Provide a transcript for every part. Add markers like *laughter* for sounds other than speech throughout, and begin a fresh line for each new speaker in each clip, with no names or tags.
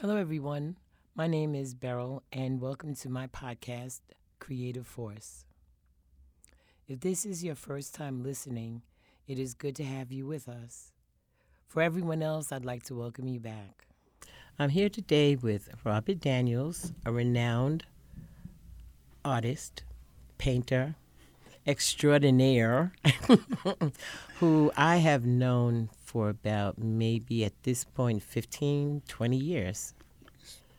Hello, everyone. My name is Beryl, and welcome to my podcast, Creative Force. If this is your first time listening, it is good to have you with us. For everyone else, I'd like to welcome you back. I'm here today with Robert Daniels, a renowned artist, painter, extraordinaire, *laughs* who I have known for about maybe at this point 15, 20 years.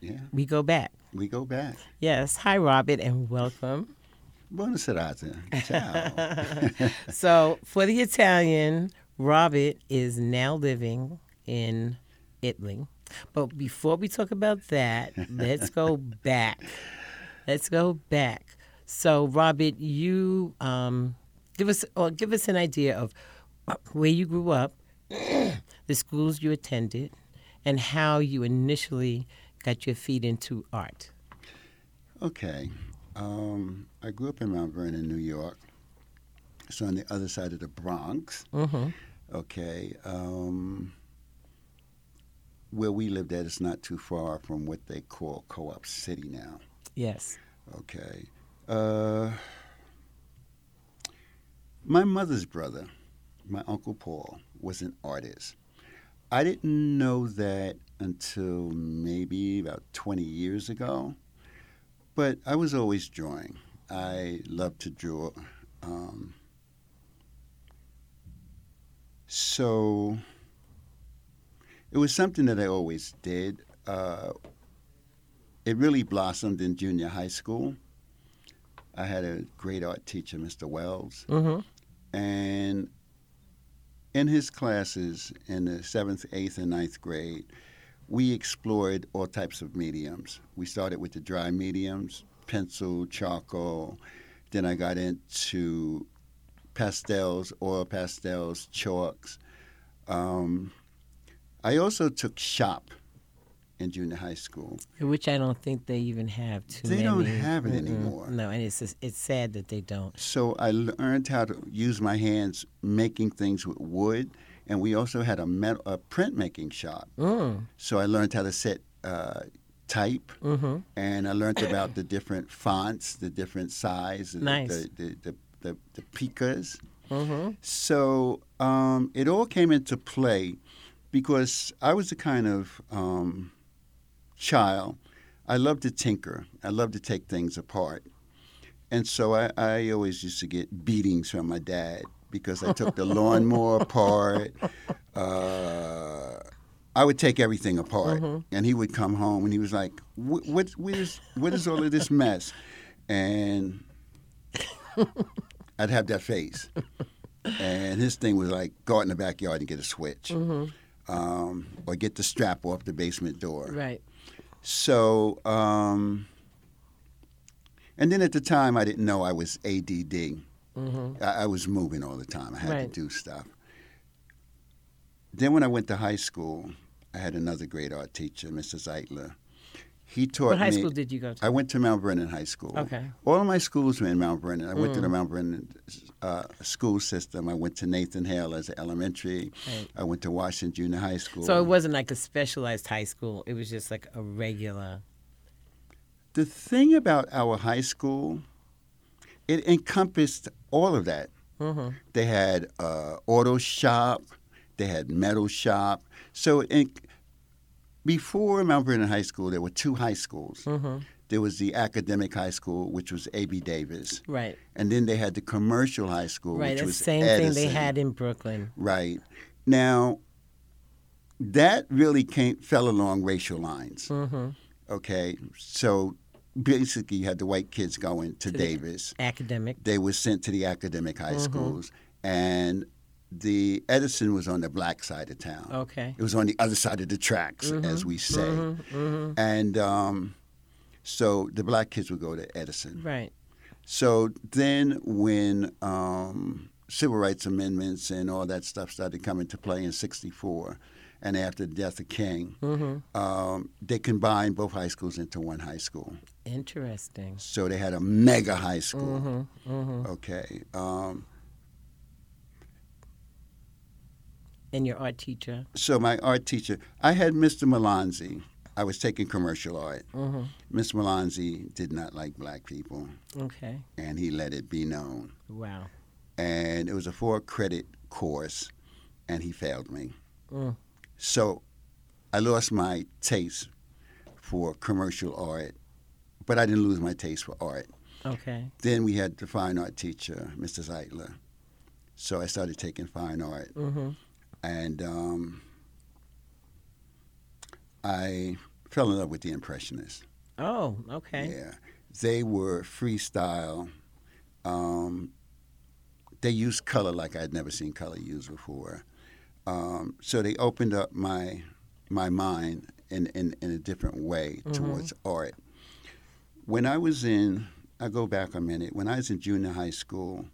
Yeah,
We go back.
we go back.
Yes. Hi, Robert, and welcome.
Buona serata. Ciao. *laughs*
So, for the Italian, Robert is now living in Italy. But before we talk about that, let's go *laughs* back. Let's go back. So, Robert, you um, give us or give us an idea of where you grew up, *clears throat* the schools you attended, and how you initially got your feet into art.
okay. Um, I grew up in Mount Vernon, New York. So on the other side of the Bronx.
Mm-hmm.
Okay. Um, where we lived at is not too far from what they call Co-op City now.
Yes.
Okay. Uh, my mother's brother, my uncle Paul, was an artist. I didn't know that until maybe about 20 years ago, but I was always drawing. I loved to draw. Um, so it was something that I always did. Uh, it really blossomed in junior high school. I had a great art teacher, Mr. Wells,
Mm-hmm.
and in his classes in the seventh, eighth, and ninth grade, we explored all types of mediums. We started with the dry mediums, pencil, charcoal. Then I got into pastels, oil pastels, chalks. Um, I also took shop in junior high school.
Which I don't think they even have too
They
many.
don't have it
Mm-mm.
anymore.
No, and it's it's sad that they don't.
So I learned how to use my hands making things with wood, and we also had a, metal, a printmaking shop.
Mm.
So I learned how to set uh, type,
Mm-hmm.
and I learned about the different fonts, the different size, the-
Nice.
the, the, the, the, the picas.
Mm-hmm.
So um, it all came into play because I was the kind of um, child. I loved to tinker. I loved to take things apart. And so I, I always used to get beatings from my dad because I took the *laughs* lawnmower apart. Uh, I would take everything apart. And he would come home and he was like, what, what, what, is, what is all of this mess? And *laughs* I'd have that face. And his thing was like, go out in the backyard and get a switch. Um, or get the strap off the basement door.
Right.
So, um, and then at the time, I didn't know I was ADD.
Mm-hmm.
I, I was moving all the time. I had
Right.
to do stuff. Then when I went to high school, I had another great art teacher, Mr. Zeitler. He taught
What high
me.
school did you go to?
I went to Mount Vernon High School.
Okay.
All of my schools were in Mount Vernon. I went to the
Mm.
Mount Vernon uh, school system. I went to Nathan Hale as an elementary.
Right.
I went to Washington Junior High School.
So it wasn't like a specialized high school. It was just like a regular.
the thing about our high school, it encompassed all of that.
Mm-hmm.
They had uh, auto shop, they had metal shop. So in, before Mount Vernon High School, there were two high schools.
Mm-hmm.
There was the academic high school, which was A.B. Davis,
Right.
and then they had the commercial high school,
Right.
which was
the same thing they had in Brooklyn.
Right now, that really came fell along racial lines.
Mm-hmm.
Okay, so basically, you had the white kids going to,
To the-
Davis.
Academic.
They were sent to the academic high
Mhm.
schools, and the Edison was on the black side of town.
Okay.
It was on the other side of the tracks, as we say.
Mm-hmm. Mm-hmm.
And um, so the black kids would go to Edison.
Right.
So then, when um, civil rights amendments and all that stuff started coming to play in '64, and after the death of King,
Mm-hmm.
um, they combined both high schools into one high school.
Interesting.
So they had a mega high school.
Mm-hmm. Mm-hmm.
Okay. Um,
And your art teacher.
so my art teacher, I had Mr. Melanzi. I was taking commercial art.
Mm-hmm.
Miss Melanzi did not like black people,
Okay.
and he let it be known.
Wow.
And it was a four credit course, and he failed me.
Mm.
So I lost my taste for commercial art, but I didn't lose my taste for art.
Okay.
Then we had the fine art teacher, Mr. Zeitler. So I started taking fine art,
Mm-hmm.
And um, I fell in love with the Impressionists.
Oh, okay.
Yeah, they were freestyle. Um, they used color like I'd never seen color used before. Um, so they opened up my my mind in, in, in a different way
Mhm.
towards art. When I was in, I go back a minute. When I was in junior high school,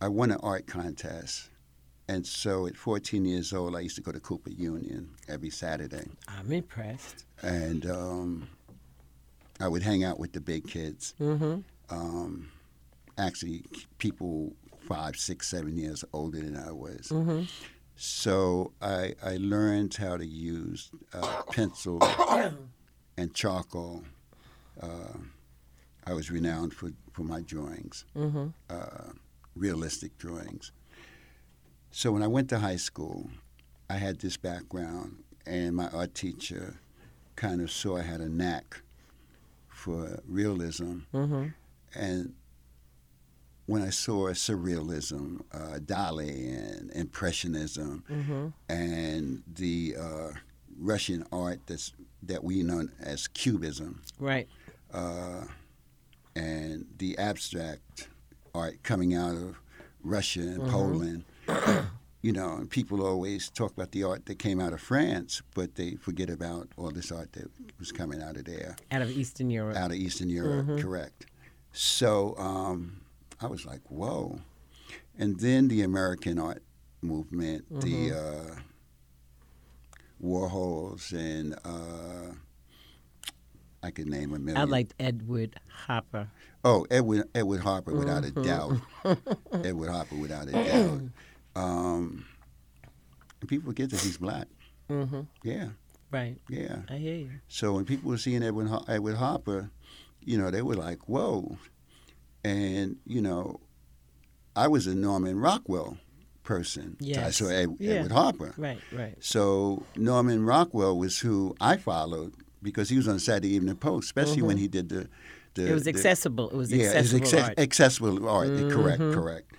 I won an art contest. And so at 14 years old, I used to go to Cooper Union every Saturday.
I'm impressed.
And um, I would hang out with the big kids.
Mm-hmm.
Um, actually, people five, six, seven years older than I was.
Mm-hmm.
So I, I learned how to use uh, pencil *coughs* and charcoal. Uh, I was renowned for, for my drawings,
Mm-hmm.
uh, realistic drawings. So when I went to high school, I had this background, and my art teacher kind of saw I had a knack for realism.
Mm-hmm.
And when I saw surrealism, uh, Dali, and Impressionism,
Mm-hmm.
and the uh, Russian art that's that we know as Cubism,
Right.
uh, and the abstract art coming out of Russia and
Mhm.
Poland. *clears throat* You know, and people always talk about the art that came out of France, but they forget about all this art that was coming out of there,
Out of Eastern Europe.
out of Eastern Europe.
Mhm.
Correct. So um, I was like, whoa. And then the American art movement, the uh, Warhols, and uh, I could name a million.
I liked Edward Hopper.
Oh, Edward *laughs* Edward Harper, without
Mm-hmm.
a doubt. Edward Harper, without a doubt. *clears throat* Um, people forget that he's black.
Mm-hmm.
Yeah,
Right.
yeah.
I hear you.
So when people were seeing Edward Har- Edward Harper, you know, they were like, "Whoa!" And you know, I was a Norman Rockwell person. I
Yes.
saw Ed-
Yeah.
Edward Harper.
Right. Right.
So Norman Rockwell was who I followed because he was on the Saturday Evening Post, especially when he did the. the
Mm-hmm. It was
the-
accessible. It was
yeah,
accessible
it's acce-
art.
accessible art. Correct,
Mhm.
correct.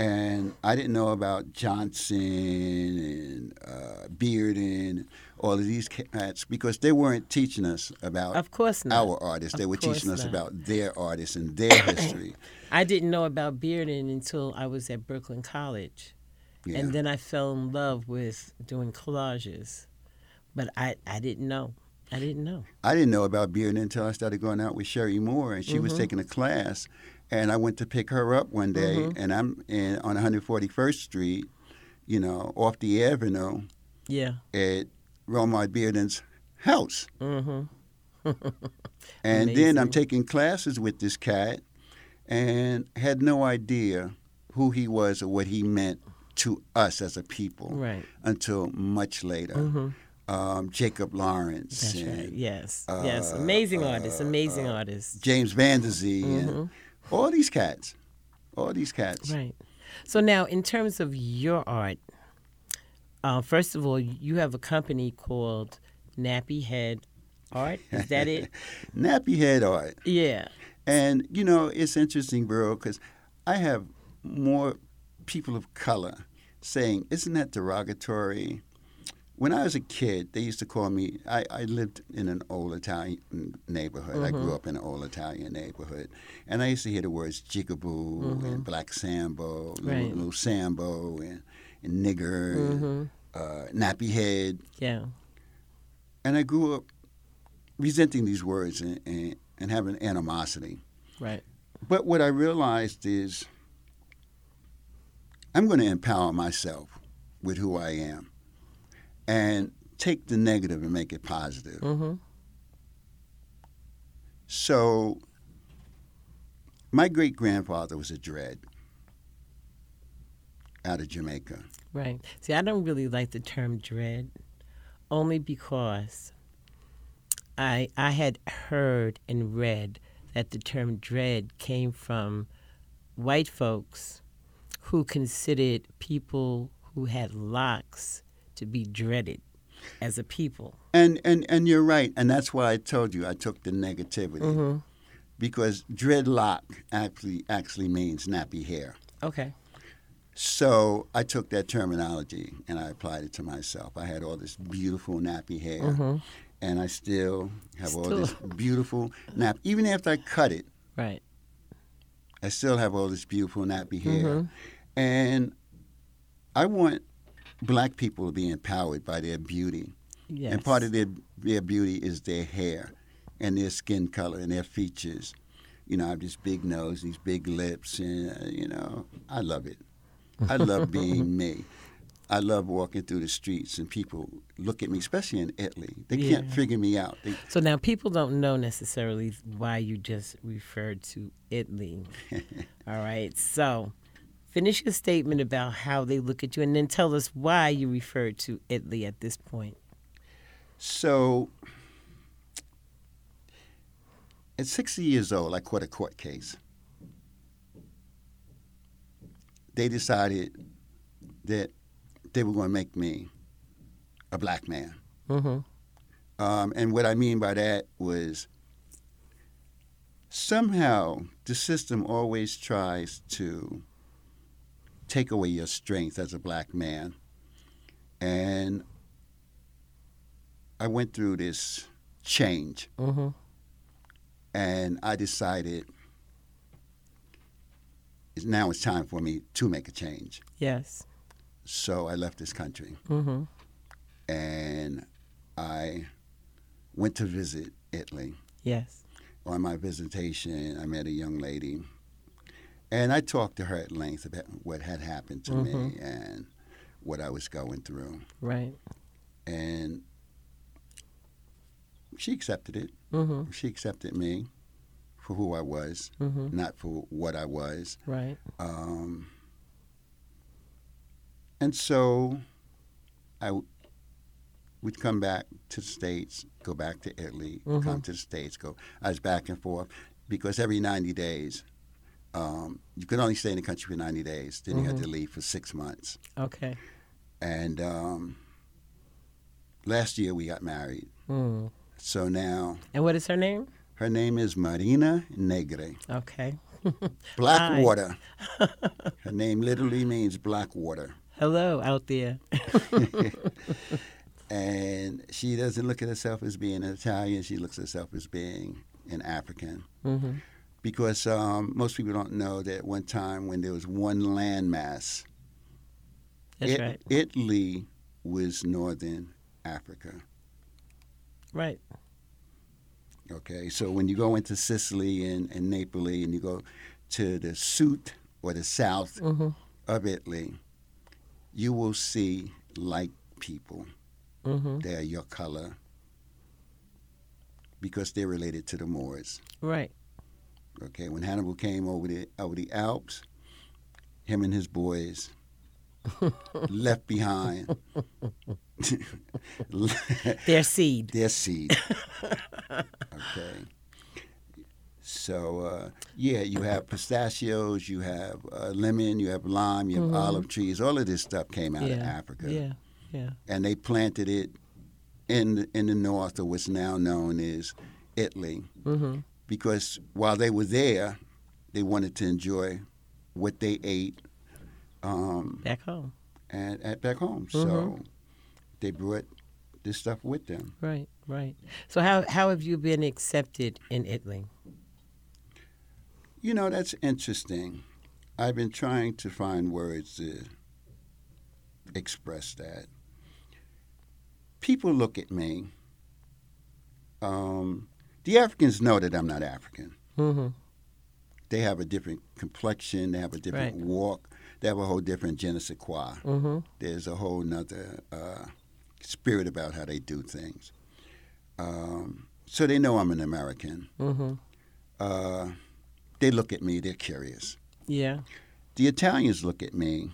And I didn't know about Johnson and uh, Bearden, all of these cats, because they weren't teaching us about
of course not.
our artists. They
Of
were teaching
course
us about their artists and their *coughs* history.
I didn't know about Bearden until I was at Brooklyn College.
Yeah.
And then I fell in love with doing collages. But I, I didn't know. I didn't know.
I didn't know about Bearden until I started going out with Sherry Moore, and she was
Mm-hmm.
taking a class. And I went to pick her up one day,
Mm-hmm.
and I'm in, on 141st Street, you know, off the avenue
Yeah.
at Romare Bearden's house.
Mm-hmm. *laughs*
And then I'm taking classes with this cat and had no idea who he was or what he meant to us as a people
Right.
until much later.
Mm-hmm.
Um, Jacob Lawrence
That's
and
right. Yes. yes.
uh,
Amazing
uh,
artists. Amazing artists.
James Vanderzee
Mhm.
and all these cats. All these cats.
Right. So now, in terms of your art, uh, first of all, you have a company called Nappy Head Art. Is that it? *laughs*
Nappy head art.
yeah.
And, you know, it's interesting, bro, because I have more people of color saying, isn't that derogatory? When I was a kid, they used to call me, I, I lived in an old Italian neighborhood. I grew up in an old Italian neighborhood. And I used to hear the words jigaboo and black sambo, little,
Right.
little sambo and, and nigger,
Mm-hmm.
and, uh, nappy head.
Yeah.
And I grew up resenting these words and, and, and having animosity.
Right.
But what I realized is I'm going to empower myself with who I am and take the negative and make it positive.
Mm-hmm.
So, my great grandfather was a dread out of Jamaica.
Right. See, I don't really like the term dread, only because I I had heard and read that the term dread came from white folks who considered people who had locks to be dreaded as a people.
And and and you're right, and that's why I told you I took the negativity
Mm-hmm.
because dreadlock actually actually means nappy hair.
Okay.
So I took that terminology and I applied it to myself. I had all this beautiful nappy hair,
Mm-hmm.
and I still have all this beautiful nap. Even after I cut it,
Right.
I still have all this beautiful nappy hair,
Mhm.
and I want black people to be empowered by their beauty.
Yes.
And part of their their beauty is their hair and their skin color and their features. You know, I have this big nose, these big lips, and uh, you know, I love it. I love being *laughs* me. I love walking through the streets and people look at me, especially in Italy. They can't figure me out. They,
So now people don't know necessarily why you just referred to Italy. *laughs* All right. So finish your statement about how they look at you and then tell us why you referred to Italy at this point.
So, at 60 years old, I caught a court case. They decided that they were going to make me a black man.
Mm-hmm.
Um, and what I mean by that was somehow the system always tries to take away your strength as a black man. And I went through this change
Mm-hmm.
and I decided it's- now it's time for me to make a change.
Yes.
So I left this country
Mm-hmm.
and I went to visit Italy.
Yes.
On my visitation, I met a young lady, and I talked to her at length about what had happened to me
Mhm.
and what I was going through.
Right.
And she accepted it.
Mm-hmm.
She accepted me for who I was,
Mm-hmm.
not for what I was.
Right.
Um, and so I w- would come back to the States, go back to Italy,
Mhm.
come to the States, go. I was back and forth because every 90 days, um, you could only stay in the country for 90 days. Then you had to leave for six months.
Okay.
And um, last year we got married.
Mm.
So now
And what is her name?
her name is Marina Negre.
Okay. *laughs*
Black
Hi.
water. *laughs* her name literally means black water.
Hello out there. *laughs*
and she doesn't look at herself as being an Italian. She looks at herself as being an African.
Mm-hmm.
Because um, most people don't know that one time when there was one landmass,
That's
it-
right.
Italy was northern Africa.
Right.
Okay, so when you go into Sicily and, and Napoli and you go to the Sud or the south
Mm-hmm.
of Italy, you will see light people.
Mm-hmm.
They are your color because they're related to the Moors.
Right.
Okay, when Hannibal came over the over the Alps, him and his boys *laughs* left behind *laughs*
Their seed.
their seed. okay. So uh, yeah, you have pistachios, you have uh, lemon, you have lime, you have
Mhm.
olive trees. All of this stuff came out of Africa,
Yeah. Yeah.
and they planted it in the, in the north, of what's now known as Italy.
Mm-hmm.
Because while they were there, they wanted to enjoy what they ate um,
Back home.
at, at back home. So
Mhm.
they brought this stuff with them.
Right. Right. So how how have you been accepted in Italy?
You know, that's interesting. I've been trying to find words to express that. People look at me. Um, the Africans know that I'm not African.
Mm-hmm.
They have a different complexion. They have a different
Right.
walk. They have a whole different je ne sais quoi.
Mm-hmm.
there's a whole nother uh, spirit about how they do things. Um, so they know I'm an American.
Mm-hmm.
Uh, they look at me, they're curious.
Yeah.
The Italians look at me,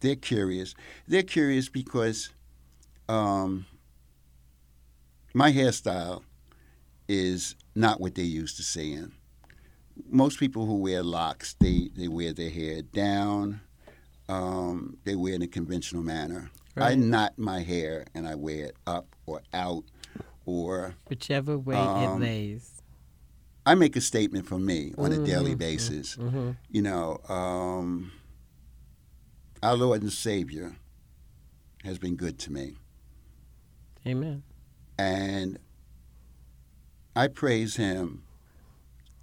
they're curious. They're curious because um, my hairstyle is not what they're used to seeing. Most people who wear locks, they, they wear their hair down. Um, they wear it in a conventional manner. I knot my hair and I wear it up or out, or
Whichever way it
Um,
lays.
I make a statement for me on a daily
Mhm,
basis.
hmm
You know, um, our Lord and Savior has been good to me.
Amen.
And I praise him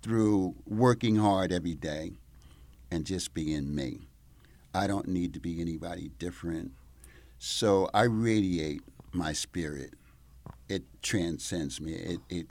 through working hard every day and just being me. I don't need to be anybody different. So I radiate my spirit. It transcends me. It, it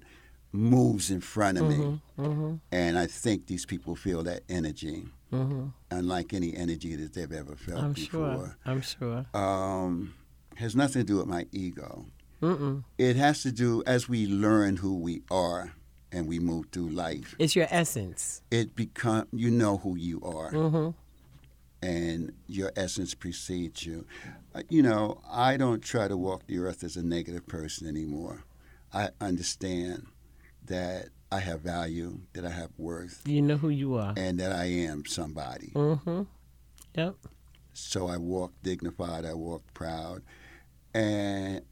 moves in front of me.
Mm-hmm. Mm-hmm.
And I think these people feel that energy,
Mm-hmm.
unlike any energy that they've ever felt
I'm
before.
sure. I'm sure.
Um, has nothing to do with my ego.
Mm-mm.
It has to do as we learn who we are and we move through life.
It's your essence.
It become you know who you are,
Mm-hmm.
and your essence precedes you. Uh, You know, I don't try to walk the earth as a negative person anymore. I understand that I have value, that I have worth,
You know who you are.
and that I am somebody.
Mm-hmm. Yep.
So I walk dignified, I walk proud. And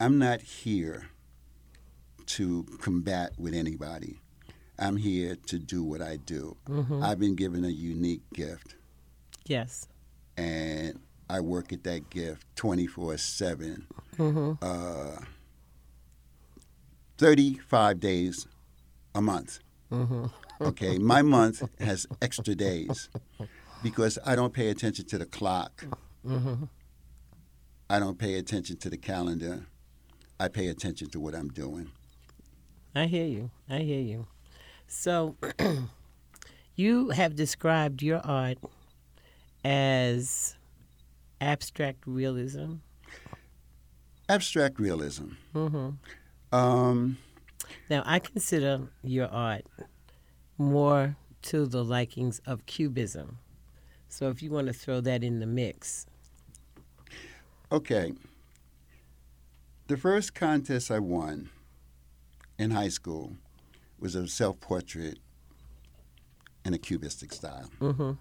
I'm not here to combat with anybody. I'm here to do what I do.
Mm-hmm.
I've been given a unique gift,
Yes.
and I work at that gift 24 7,
Mm-hmm.
uh, 35 days a month.
Mm-hmm.
Okay, my month has extra days because I don't pay attention to the clock.
Mm-hmm.
I don't pay attention to the calendar. I pay attention to what I'm doing.
I hear you. I hear you. So, *clears throat* you have described your art as abstract realism.
Abstract realism.
Mm-hmm.
Um,
Now, I consider your art more to the likings of Cubism. So, if you want to throw that in the mix,
okay. The first contest I won in high school was a self portrait in a cubistic style.
mm-hmm.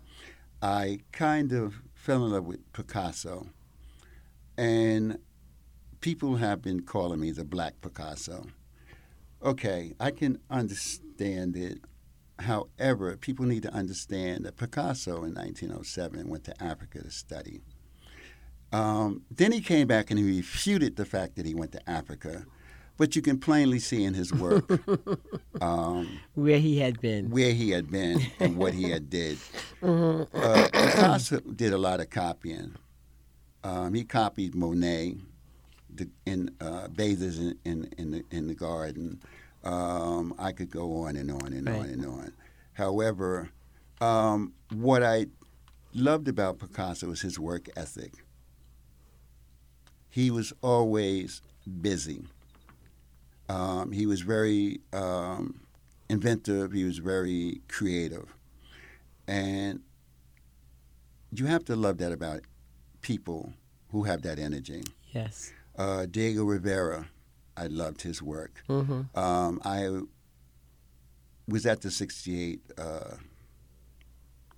I kind of fell in love with Picasso, and people have been calling me the Black Picasso. Okay, I can understand it. However, people need to understand that Picasso in 1907 went to Africa to study. Um, then he came back and he refuted the fact that he went to Africa, but you can plainly see in his work *laughs* um,
where he had been.
where he had been and what he had did.
Mm-hmm. *laughs*
Uh, Picasso did a lot of copying. Um, he copied Monet, the, in uh, bathers in, in, in, the, in the garden. Um, I could go on and on and on and on. However, um, what I loved about Picasso was his work ethic. He was always busy. Um, he was very um, inventive. He was very creative, and you have to love that about people who have that energy.
Yes.
Uh, Diego Rivera, I loved his work.
Mm-hmm.
Um, I was at the '68 uh,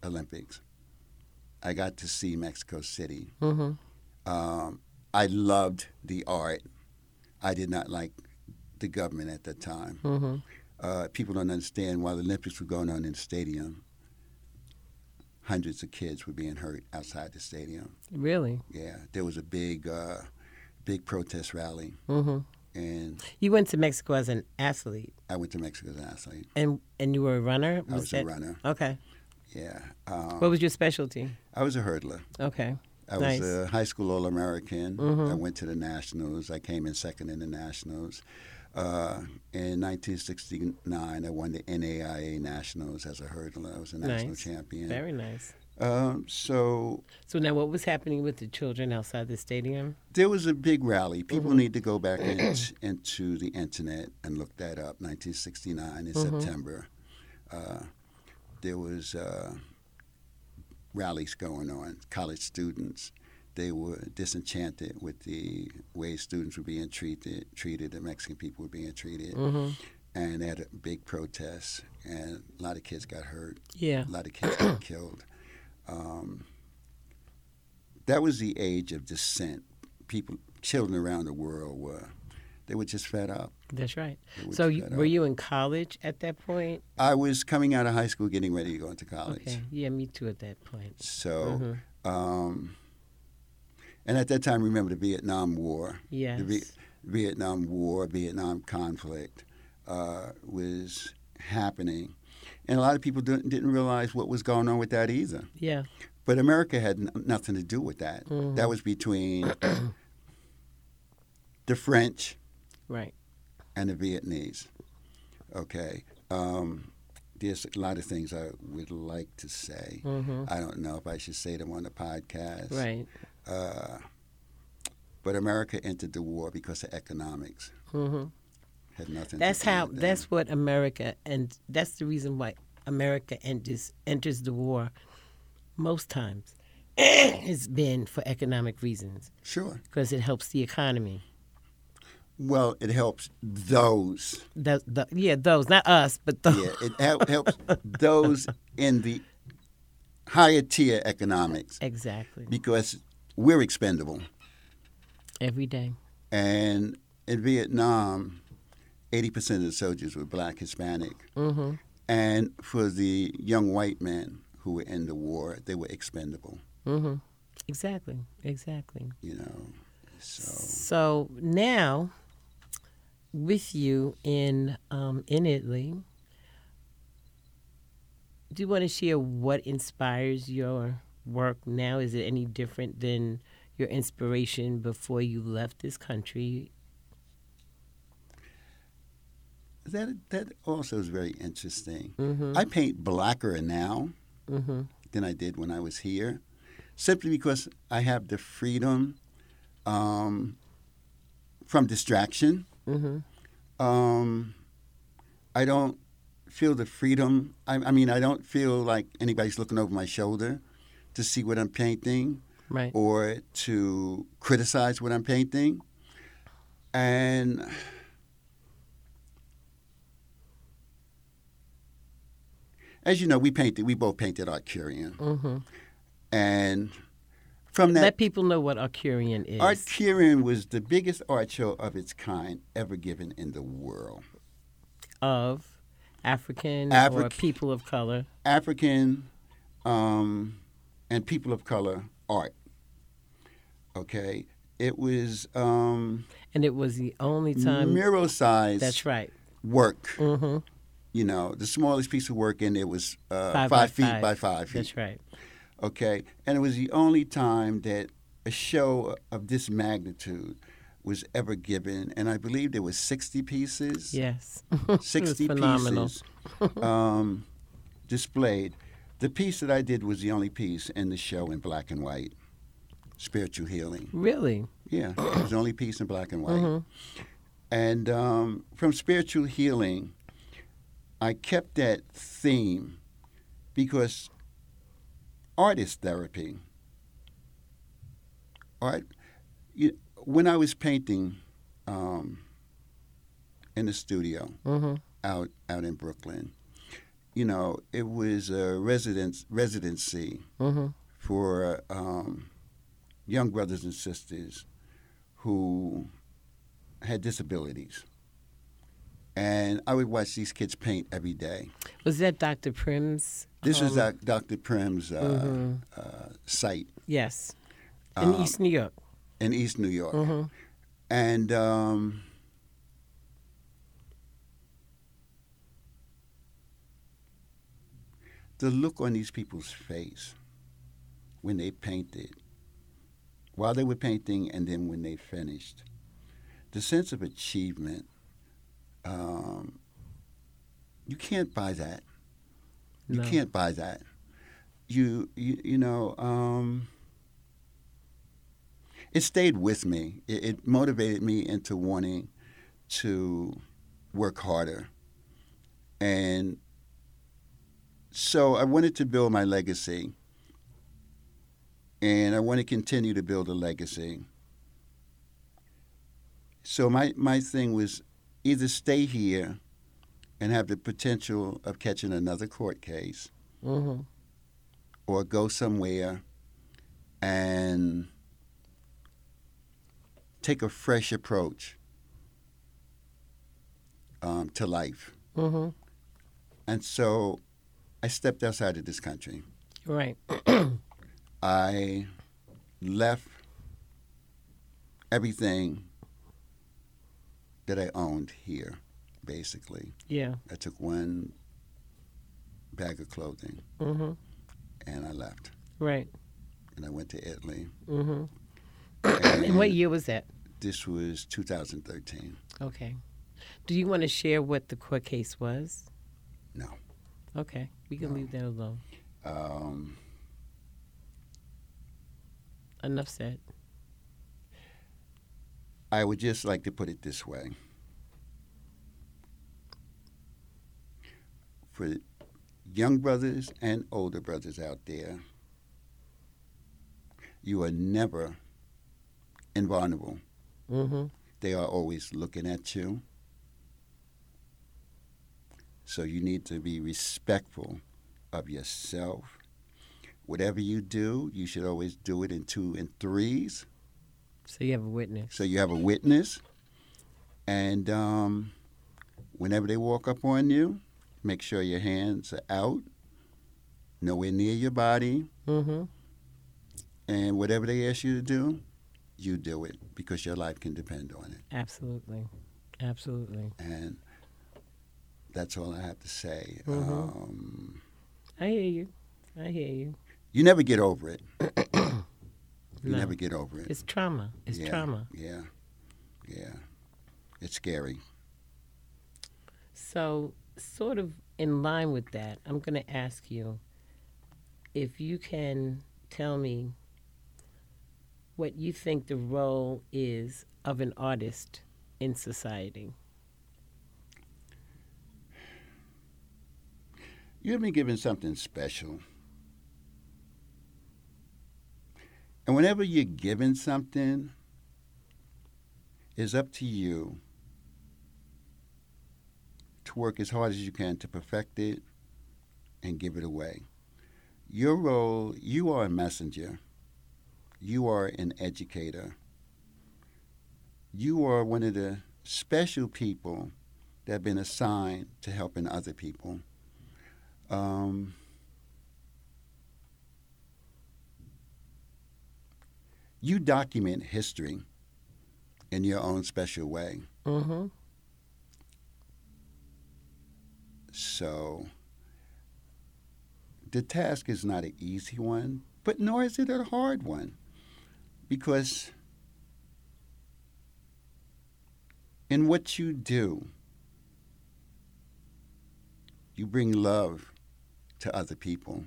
Olympics. I got to see Mexico City.
Mm-hmm.
Um, I loved the art. I did not like the government at that time.
Mm-hmm.
Uh, people don't understand why the Olympics were going on in the stadium, hundreds of kids were being hurt outside the stadium.
Really?
Yeah, there was a big, uh, big protest rally,
Mm-hmm.
and
You went to Mexico as an athlete,
I went to Mexico as an athlete.
and and you were a runner.
I was a runner.
Okay.
Yeah, um,
What was your specialty?
I was a hurdler.
Okay.
I
Nice.
was a high school All American.
Mhm.
I went to the Nationals. I came in second in the Nationals. Uh, in 1969, I won the NAIA Nationals as a hurdler. I was a national
Nice.
champion.
Very nice.
Um, so
So now, what was happening with the children outside the stadium?
there was a big rally. People
Mhm.
need to go back in, *clears throat* into the internet and look that up. 1969 in
Mhm.
September, uh, there was uh, rallies going on. College students, they were disenchanted with the way students were being treated, treated, the Mexican people were being treated,
Mm-hmm.
and they had a big protest, and a lot of kids got hurt,
Yeah.
a lot of kids got *clears throat* killed. Um, that was the age of dissent. People, children around the world were, they were just fed up.
That's right. So you, were you in college at that point?
I was coming out of high school, getting ready to go into college.
Okay. Yeah, me too at that point.
So,
Mhm.
um, and at that time, remember the Vietnam War.
Yes.
The Vi- Vietnam War, Vietnam conflict uh, was happening. And a lot of people didn't, didn't realize what was going on with that either.
Yeah.
But America had n- nothing to do with that.
Mhm.
That was between *coughs* the French
Right.
and the Vietnamese. Okay. Um, there's a lot of things I would like to say.
Mm-hmm.
I don't know if I should say them on the podcast.
Right.
Uh, but America entered the war because of economics.
Mm-hmm.
Had nothing.
That's how. That's what America, and that's the reason why America enters enters the war. Most times, *coughs* it's been for economic reasons
sure.
because it helps the economy.
Well, it helps those.
The, the, yeah, those, not us, but those.
Yeah, it hel- helps those in the higher tier economics
Exactly.
because we're expendable.
Every day.
And in Vietnam, 80% of the soldiers were black, Hispanic.
Mm-hmm.
And for the young white men who were in the war, they were expendable,
Mm-hmm. Exactly. Exactly.
you know. So,
So now, with you in um, in Italy, do you want to share what inspires your work now? Is it any different than your inspiration before you left this country?
that that also is very interesting.
Mm-hmm.
I paint blacker now
Mm-hmm.
than I did when I was here, simply because I have the freedom um, from distraction.
Mm-hmm.
Um, I don't feel the freedom. I, I mean, I don't feel like anybody's looking over my shoulder to see what I'm painting
Right.
or to criticize what I'm painting. And as you know, we painted. We both painted Arcurian,
Mm-hmm.
and from that,
Let people know what Arcurian is.
Arcurian was the biggest art show of its kind ever given in the world.
of African or people of color.
African um, and people of color art. Okay, it was um,
And it was the only time.
mural size
That's right.
work.
Mm-hmm.
You know, the smallest piece of work in it was uh,
Five
five,
by
feet
five.
by five feet.
That's right.
Okay, and it was the only time that a show of this magnitude was ever given, and I believe there *laughs* was sixty pieces.
Yes.
sixty
it phenomenal.
pieces *laughs* um, displayed. The piece that I did was the only piece in the show in black and white. Spiritual healing.
Really?
Yeah, it was the only piece in black and white.
Mhm.
And um, from spiritual healing, I kept that theme because art is therapy. Art, you, when I was painting um, in the studio
Mm-hmm.
out out in Brooklyn, you know, it was a residence residency
Mm-hmm.
for um, young brothers and sisters who had disabilities. And I would watch these kids paint every day.
Was that Dr. Prim's?
This was
um,
Dr. Prim's uh,
mhm.
uh, site
Yes. In
um,
East New York.
in East New York.
Mm-hmm.
And um, the look on these people's face when they painted, while they were painting, and then when they finished, the sense of achievement. Um, you can't buy that. You
No.
can't buy that. You you you know. Um, it stayed with me. It, it motivated me into wanting to work harder, and so I wanted to build my legacy and I want to continue to build a legacy. So my my thing was either stay here and have the potential of catching another court case,
Mm-hmm.
or go somewhere and take a fresh approach um, to life.
Mm-hmm.
And so I stepped outside of this country.
Right. *clears throat*
I left everything that I owned here, basically.
Yeah.
I took one bag of clothing
Mm-hmm.
and I left.
Right.
And I went to Italy.
Mm-hmm.
And
And what year was that?
This was 2013.
Okay. Do you want to share what the court case was?
No.
Okay. We can
No.
leave that alone.
Um,
Enough said.
I would just like to put it this way. For young brothers and older brothers out there, you are never invulnerable.
Mm-hmm.
They are always looking at you. So you need to be respectful of yourself. Whatever you do, you should always do it in two and threes.
So you have a witness.
So you have a witness, and um, whenever they walk up on you, make sure your hands are out, nowhere near your body,
Mm-hmm.
and whatever they ask you to do, you do it because your life can depend on it.
Absolutely. Absolutely.
And that's all I have to say.
Mhm.
Um,
I hear you. I hear you.
you never get over it. *clears throat* You
No.
never get over it.
It's trauma. It's
Yeah.
trauma.
Yeah, yeah. It's scary.
So, sort of in line with that, I'm going to ask you if you can tell me what you think the role is of an artist in society.
You've been given something special. And whenever you're given something, it's up to you to work as hard as you can to perfect it and give it away. Your role, you are a messenger. You are an educator. You are one of the special people that have been assigned to helping other people. Um, you document history in your own special way.
Mm-hmm.
So the task is not an easy one, but nor is it a hard one. Because in what you do, you bring love to other people.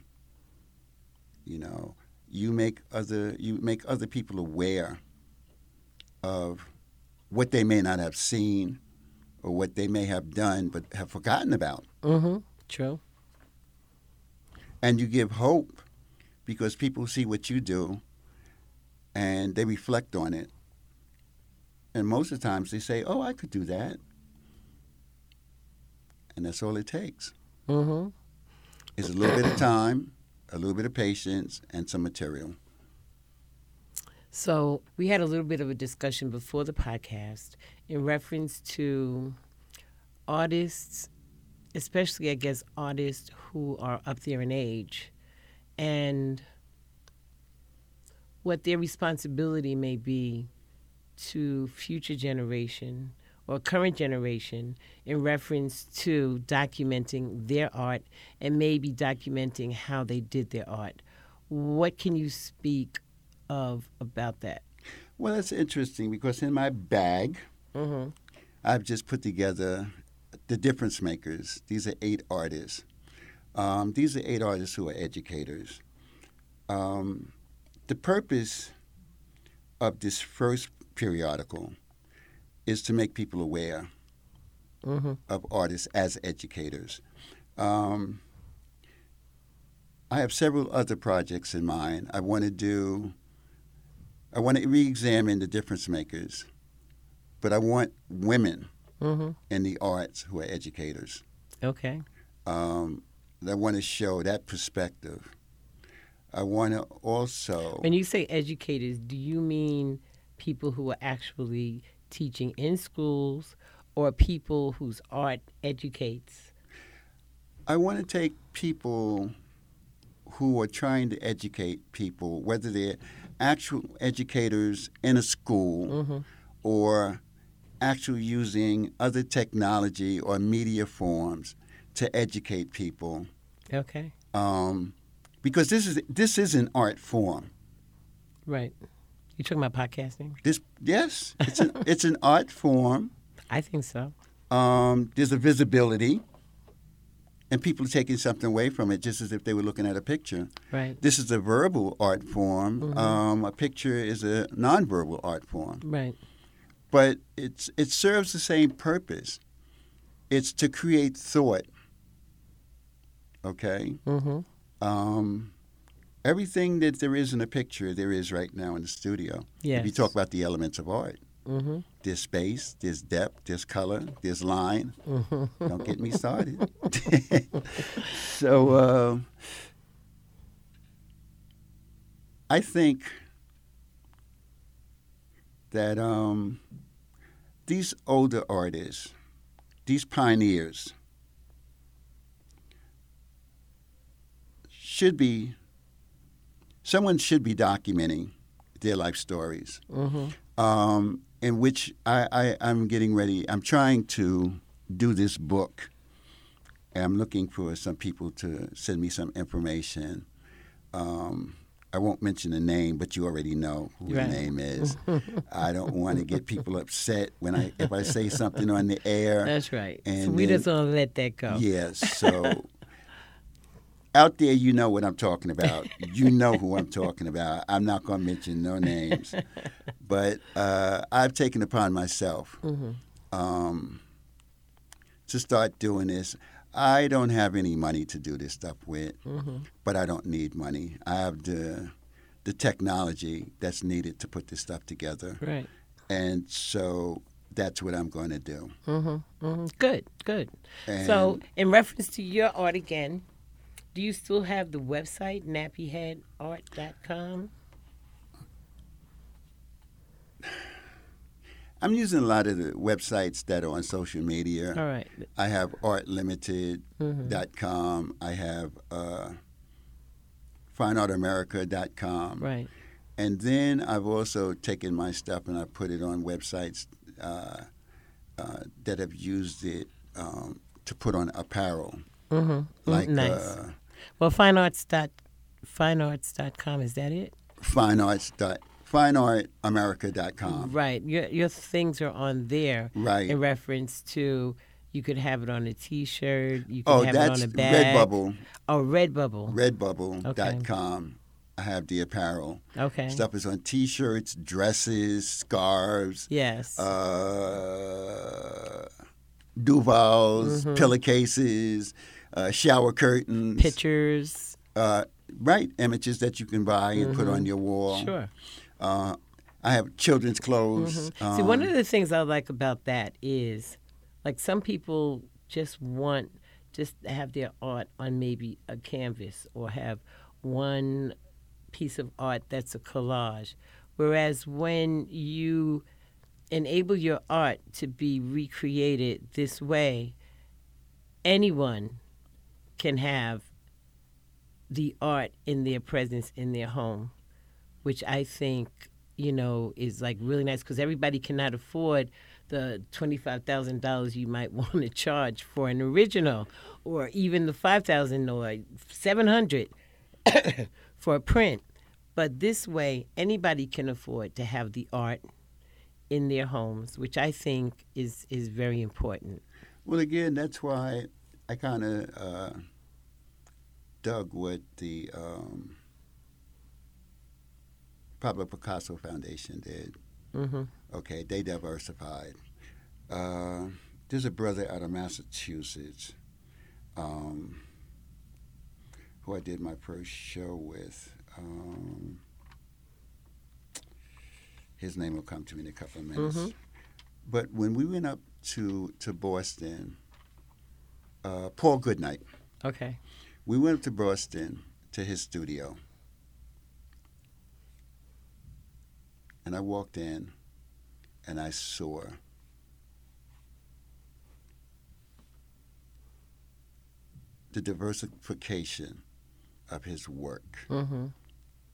You know, you make other you make other people aware of what they may not have seen or what they may have done but have forgotten about.
Mm-hmm. True.
And you give hope because people see what you do and they reflect on it. And most of the times they say, Oh, I could do that. And that's all it takes.
Mm-hmm.
It's a little bit of time, a little bit of patience, and some material.
So we had a little bit of a discussion before the podcast in reference to artists, especially I guess artists who are up there in age, and what their responsibility may be to future generation or current generation in reference to documenting their art and maybe documenting how they did their art. What can you speak of about that?
Well, that's interesting because in my bag,
Mm-hmm.
I've just put together the difference makers. These are eight artists. Um, these are eight artists who are educators. Um, the purpose of this first periodical is to make people aware
Mm-hmm.
of artists as educators. Um, I have several other projects in mind. I want to do. I want to re-examine the difference makers, but I want women
Mm-hmm.
in the arts who are educators.
Okay.
Um, I want to show that perspective. I want to also.
When you say educators, do you mean people who are actually teaching in schools or people whose art educates?
I want to take people who are trying to educate people, whether they're actual educators in a school
Mm-hmm.
or actually using other technology or media forms to educate people.
Okay.
Um, because this is this is an art form.
Right. You talking about podcasting?
This yes, it's an it's an art form. *laughs*
I think so.
Um, there's a visibility, and people are taking something away from it, just as if they were looking at a picture.
Right.
This is a verbal art form.
Mhm.
Um, a picture is a nonverbal art form,
Right.
but it's it serves the same purpose. It's to create thought. Okay.
Mm-hmm.
Um, everything that there is in a picture, there is right now in the studio.
Yes.
If you talk about the elements of art,
Mm-hmm.
there's space, there's depth, there's color, there's line.
Mm-hmm.
Don't get me started. *laughs* *laughs* so uh, I think that um, these older artists, these pioneers, should be someone should be documenting their life stories
Mm-hmm.
um, in which I, I, I'm getting ready. I'm trying to do this book. And I'm looking for some people to send me some information. Um, I won't mention the name, but you already know who
Right.
the name is. *laughs* I don't want to get people upset when I if I say something on the air.
That's right. so
And
we
then-
just want to let that go.
Yes. So *laughs* out there, you know what I'm talking about. You know who I'm talking about. I'm not going to mention no names, but uh, I've taken upon myself
Mm-hmm.
um, to start doing this. I don't have any money to do this stuff with,
Mm-hmm.
but I don't need money. I have the the technology that's needed to put this stuff together,
Right.
and so that's what I'm going to do.
Mm-hmm. Mm-hmm. Good. Good.
And
So, in reference to your art again, do you still have the website nappyheadart.com?
I'm using a lot of the websites that are on social media.
All right.
I have artlimited.com.
Mhm.
I have uh, fineartamerica.com.
Right.
And then I've also taken my stuff and I put it on websites uh, uh, that have used it um, to put on apparel.
Mm-hmm.
Like
nice. Well, finearts dot finearts.com is that it?
finearts dot, fineartamerica.com.
Right. Your your things are on there
Right.
in reference to you could have it on a T-shirt. You can
Oh,
have it
that's
on a bag.
Redbubble.
Oh, Redbubble.
Redbubble.com. I have the apparel.
Okay.
Stuff is on T-shirts, dresses, scarves,
Yes.
uh, Duvals,
Mhm.
pillowcases, uh, shower curtains.
Pictures.
Uh, right, images that you can buy and put on your wall.
Mm-hmm. Sure.
Uh, I have children's clothes.
Mhm. See, one
um,
of the things I like about that is, like, some people just want just to have their art on maybe a canvas or have one piece of art that's a collage. Whereas when you enable your art to be recreated this way, anyone can have the art in their presence in their home, which I think you know is like really nice because everybody cannot afford the twenty-five thousand dollars you might *laughs* want to charge for an original, or even the five thousand or seven hundred *coughs* for a print. But this way, anybody can afford to have the art in their homes, which I think is is very important.
Well, again, that's why I kind of uh, dug what the um, Pablo Picasso Foundation did.
hmm
Okay, they diversified. Uh, there's a brother out of Massachusetts um, who I did my first show with. Um, his name will come to me in a couple of minutes.
Mhm.
But when we went up to to Boston, uh, Paul Goodnight,
Okay.
we went up to Boston to his studio, and I walked in, and I saw the diversification of his work.
Mm-hmm.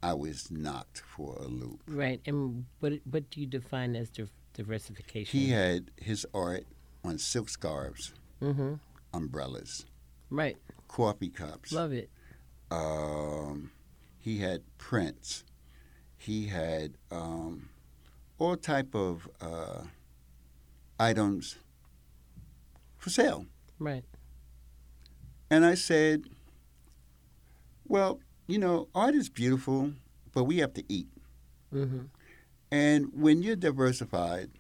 I was knocked for a loop.
Right. And what what do you define as div- diversification?
He had his art on silk scarves,
Mm-hmm.
Umbrellas,
Right.
coffee cups.
Love it.
Um, he had prints. He had um, all type of uh, items for sale.
Right.
And I said, well, you know, art is beautiful, but we have to eat.
Mm-hmm.
And when you're diversified,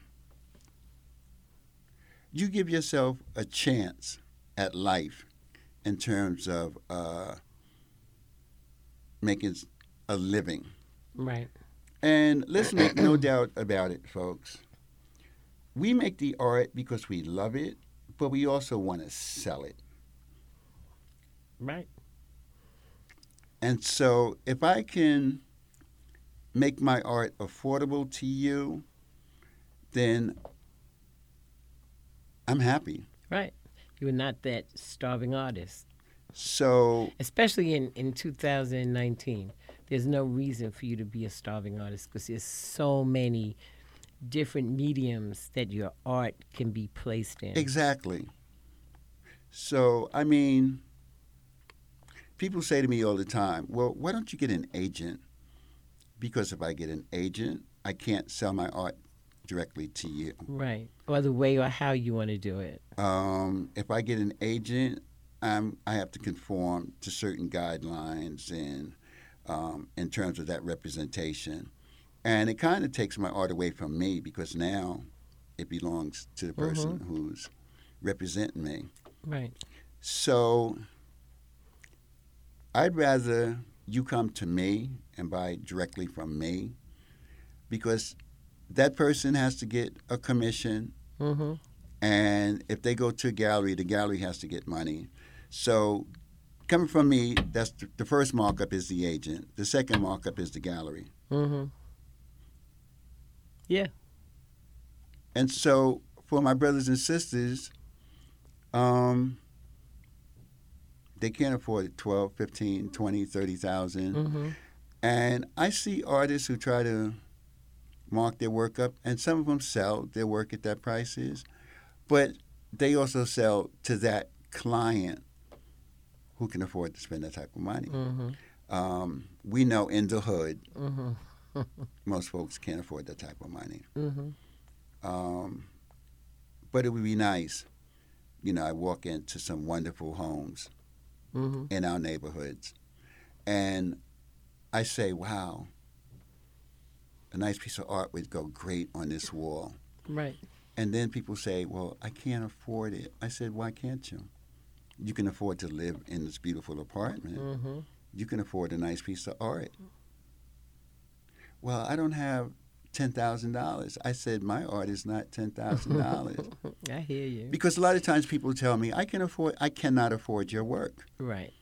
you give yourself a chance at life in terms of uh, making a living.
Right.
And let's make no *clears throat* doubt about it, folks. We make the art because we love it, but we also want to sell it.
Right.
And so if I can make my art affordable to you, then I'm happy.
Right. You are not that starving artist.
So
Especially in, in 2019. There's no reason for you to be a starving artist because there's so many different mediums that your art can be placed in.
Exactly. So, I mean, people say to me all the time, well, why don't you get an agent? Because if I get an agent, I can't sell my art directly to you.
Right. Or the way or how you want to do it.
Um, if I get an agent, I'm, I have to conform to certain guidelines and um, in terms of that representation. And it kind of takes my art away from me because now it belongs to the person who's representing me.
Right.
So I'd rather you come to me and buy directly from me because that person has to get a commission.
Mm-hmm.
And if they go to a gallery, the gallery has to get money. So coming from me, that's the, the first markup is the agent. The second markup is the gallery.
Mm-hmm. Yeah.
And so for my brothers and sisters, um, they can't afford 12, 15, 20, 30,000.
Mm-hmm.
And I see artists who try to mark their work up, and some of them sell their work at that prices, but they also sell to that client who can afford to spend that type of money.
Mm-hmm.
Um, we know in the hood,
Mm-hmm. *laughs*
most folks can't afford that type of money.
Mm-hmm.
Um, but it would be nice, you know, I walk into some wonderful homes
Mm-hmm.
in our neighborhoods, and I say, wow, a nice piece of art would go great on this wall.
Right.
And then people say, well, I can't afford it. I said, why can't you? You can afford to live in this beautiful apartment.
Mm-hmm.
You can afford a nice piece of art. Well, I don't have $10,000. I said, my art is not $10,000. *laughs*
I hear you.
because a lot of times people tell me, I can afford, I cannot afford your work.
Right.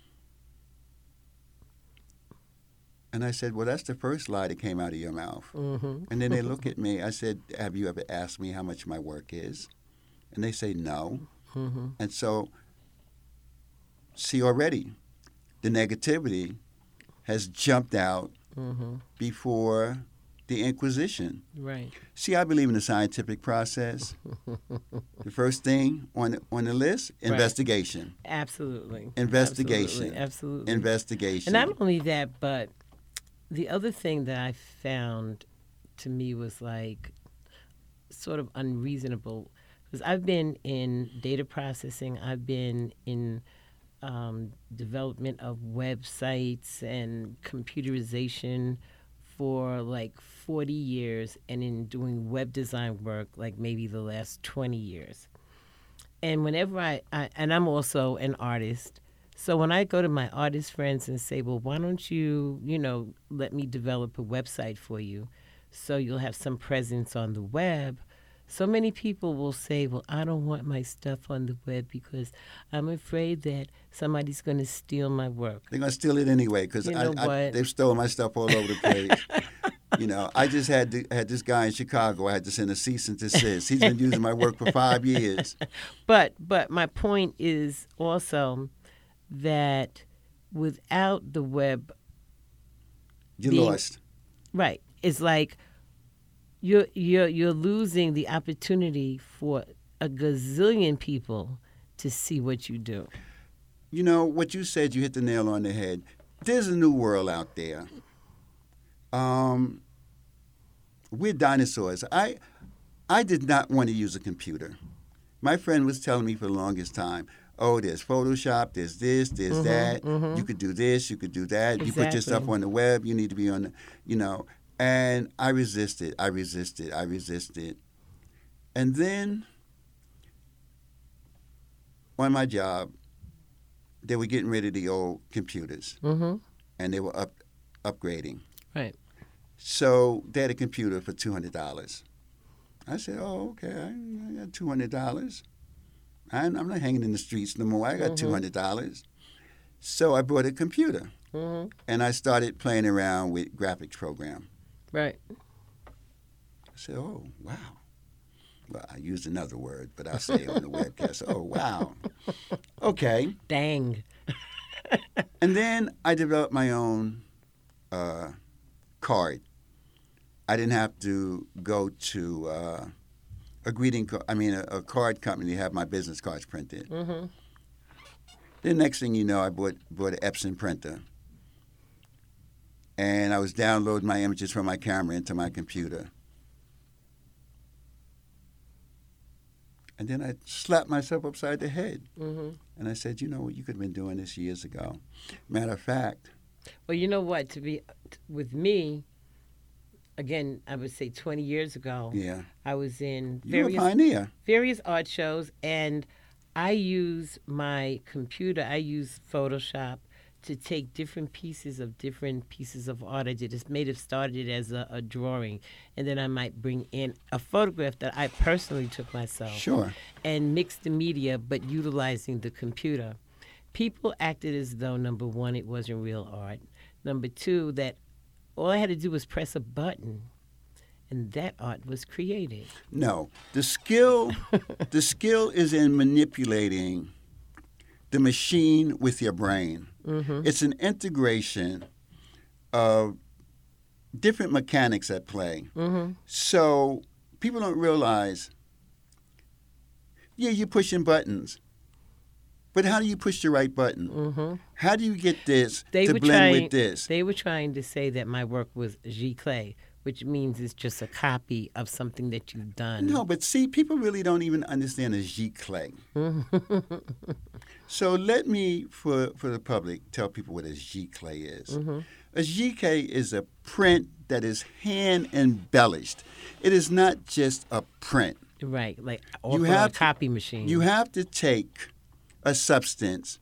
And I said, well, that's the first lie that came out of your mouth.
Mm-hmm.
And then they look *laughs* at me. I said, have you ever asked me how much my work is? And they say, no.
Mm-hmm.
And so, see already, the negativity has jumped out
Mm-hmm.
before the Inquisition.
Right.
See, I believe in the scientific process. *laughs* the first thing on the, on the list,
Right.
investigation.
Absolutely.
Investigation.
Absolutely. Absolutely.
Investigation.
And not only that, but the other thing that I found to me was like sort of unreasonable because I've been in data processing, I've been in um, development of websites and computerization for like 40 years, and in doing web design work like maybe the last 20 years. And whenever I, I and I'm also an artist, So when I go to my artist friends and say, well, why don't you, you know, let me develop a website for you so you'll have some presence on the web? So many people will say, well, I don't want my stuff on the web because I'm afraid that somebody's going to steal my work.
They're going to steal it anyway because
You know
they've stolen my stuff all over the place. *laughs* you know, I just had to, had this guy in Chicago. I had to send a cease and desist. He's been using my work for five years. *laughs*
But but my point is also that without the web,
You're
Being-
lost.
right, it's like you're you're you're losing the opportunity for a gazillion people to see what you do.
You know what you said. You hit the nail on the head. There's a new world out there. Um, we're dinosaurs. I I did not want to use a computer. My friend was telling me for the longest time, oh, there's Photoshop, there's this, there's that. You could do this, you could do that. You put your stuff on the web, you need to be on the, you know. And I resisted, I resisted, I resisted. And then on my job, they were getting rid of the old computers
Mm-hmm.
and they were up upgrading.
Right.
So they had a computer for two hundred dollars. I said, "Oh, okay, I, got two hundred dollars. I'm, I'm not hanging in the streets no more. I got
Mhm.
hundred dollars." So I bought a computer
Mm-hmm.
and I started playing around with graphics program.
Right.
I said, "Oh, wow." Well, I used another word, but I'll say it on the *laughs* webcast. Oh, wow. Okay.
Dang.
And then I developed my own uh, card. I didn't have to go to uh, a greeting, I mean, a, a card company to have my business cards printed.
Mm-hmm.
The next thing you know, I bought, bought an Epson printer. And I was downloading my images from my camera into my computer. And then I slapped myself upside the head.
Mm-hmm.
And I said, you know what, you could have been doing this years ago. Matter of fact,
Well, you know what? To be with me, again, I would say 20 years ago,
yeah,
I was in
you're a
various
pioneer.
various art shows, and I use my computer. I use Photoshop to take different pieces of different pieces of art I did. It may have started as a, a drawing, and then I might bring in a photograph that I personally took myself
Sure.
and mix the media, but utilizing the computer. People acted as though number one, it wasn't real art. Number two, that all I had to do was press a button, and that art was created.
No, the skill, the skill is in manipulating the machine with your brain.
Mm-hmm.
It's an integration of different mechanics at play.
Mm-hmm.
So people don't realize. Yeah, you're pushing buttons, but how do you push the right button?
Mm-hmm.
How do you get this
They
to blend
trying-
with this?
They were trying to say that my work was giclée, which means it's just a copy of something that you've done.
No, but see, people really don't even understand a giclée. *laughs* So let me, for, for the public, tell people what a giclée is.
Mhm.
A giclée is a print that is hand embellished. It is not just a print.
Right, like
You have
have a copy machine.
You have to take a substance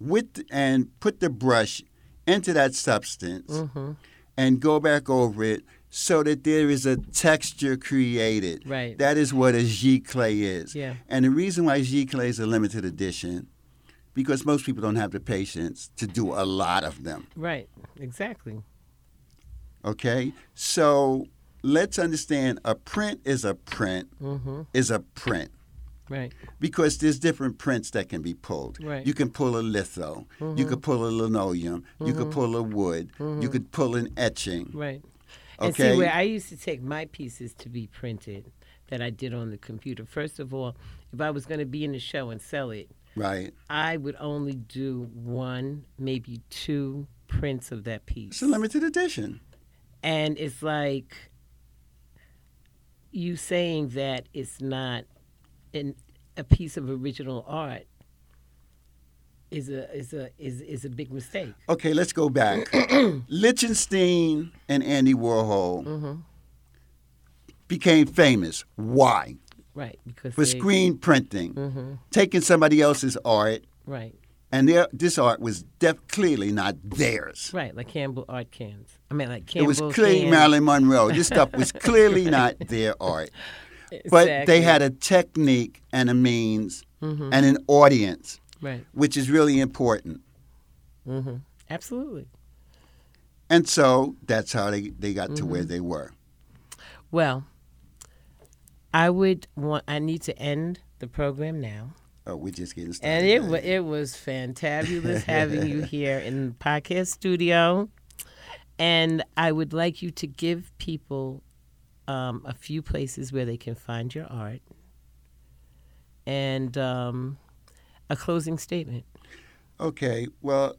with and put the brush into that substance
hmm
and go back over it so that there is a texture created.
Right.
That is what a giclée is.
Yeah.
And the reason why giclée is a limited edition, because most people don't have the patience to do a lot of them.
Right. Exactly.
Okay? So let's understand a print is a print
hmm
is a print.
Right.
Because there's different prints that can be pulled.
Right.
You can pull a litho. You mm-hmm. could pull a linoleum. You could mm-hmm. pull a wood. You mm-hmm. could pull an etching.
Right. And
Okay.
see, where I used to take my pieces to be printed that I did on the computer. First of all, if I was going to be in the show and sell it,
Right.
I would only do one, maybe two prints of that piece.
It's a limited edition.
and it's like you saying that it's not an, a piece of original art is a is a is is a big mistake.
Okay, let's go back. *clears throat* Lichtenstein and Andy Warhol
hmm
became famous. Why?
Right, because
For
they-
screen printing,
Mhm,
taking somebody else's art
right,
and their, this art was def- clearly not theirs.
Right, like Campbell art cans. I mean, like
It was clearly. Marilyn Monroe. This stuff was *laughs* clearly not their art. *laughs* But
Exactly.
they had a technique and a means
Mhm.
and an audience,
right.
which is really important.
hmm Absolutely.
And so that's how they, they got to
Mm-hmm.
where they were.
Well, I would want. I need to end the program now.
Oh, we're just getting started.
And it wa it was fantabulous having you *laughs* here in the podcast studio. And I would like you to give people um, a few places where they can find your art and um, a closing statement.
Okay, well,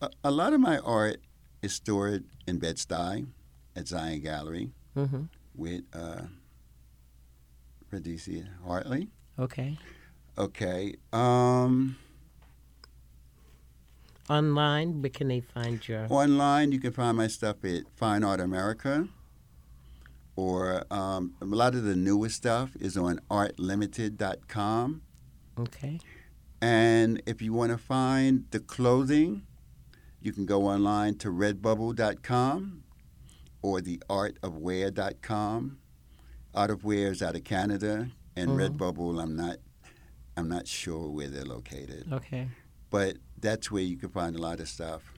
a, a lot of my art is stored in Bed-Stuy at Zion Gallery
hmm
with uh, Rhodesia Hartley.
Okay.
Okay, um,
Online, where can they find your?
online you can find my stuff at Fine Art America, or um, a lot of the newest stuff is on artlimited.com.
Okay.
And if you want to find the clothing, you can go online to redbubble.com or the artofwear.com. Art of Wear is out of Canada, and
Mhm.
Redbubble, I'm not, I'm not sure where they're located,
Okay.
but that's where you can find a lot of stuff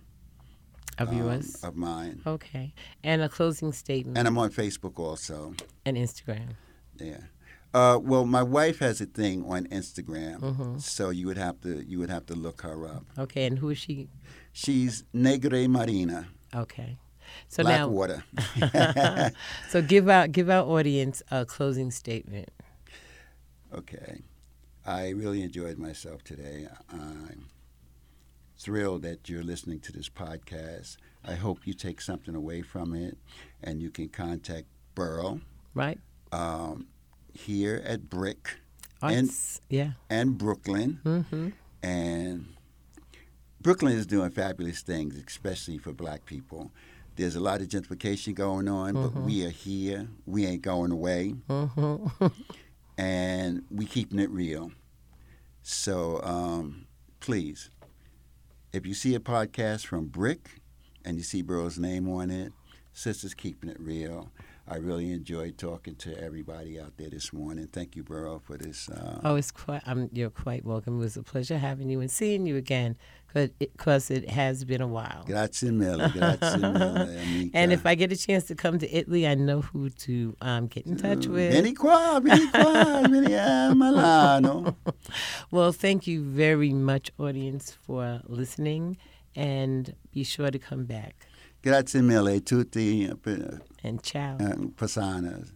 Of
um,
yours.
of mine.
Okay. And a closing statement
And I'm on Facebook also.
and Instagram.
Yeah. Uh, well, my wife has a thing on Instagram,
Mhm.
so you would have to you would have to look her up.
Okay. And who is she?
She's Negre Marina.
Okay. So
Black
now,
water. *laughs*
so give out give our audience a closing statement.
okay. I really enjoyed myself today. I'm thrilled that you're listening to this podcast. I hope you take something away from it and you can contact Burl
Right?
um, here at BRIC And-
yeah.
and Brooklyn.
Mm-hmm.
And Brooklyn is doing fabulous things, especially for black people. There's a lot of gentrification going on, but we are here. We ain't going away.
Mm-hmm. *laughs*
and we keeping it real. So um, please, if you see a podcast from BRIC and you see Burl's name on it, sisters keeping it real. I really enjoyed talking to everybody out there this morning. Thank you, Burl, for this. Uh,
Oh, it's quite. Um, you're quite welcome. It was a pleasure having you and seeing you again, because it, has been a while.
Grazie mille, grazie *laughs* mille.
And if I get a chance to come to Italy, I know who to um, get in touch with.
Vieni qua, vieni qua, *laughs* vieni a Milano.
Well, thank you very much, audience, for listening, and be sure to come back.
Grazie mille, tutti
And ciao.
personas.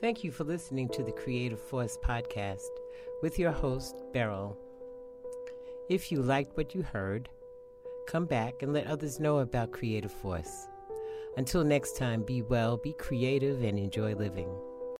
Thank you for listening to the Creative Force podcast with your host, Beryl. If you liked what you heard, come back and let others know about Creative Force. Until next time, be well, be creative, and enjoy living.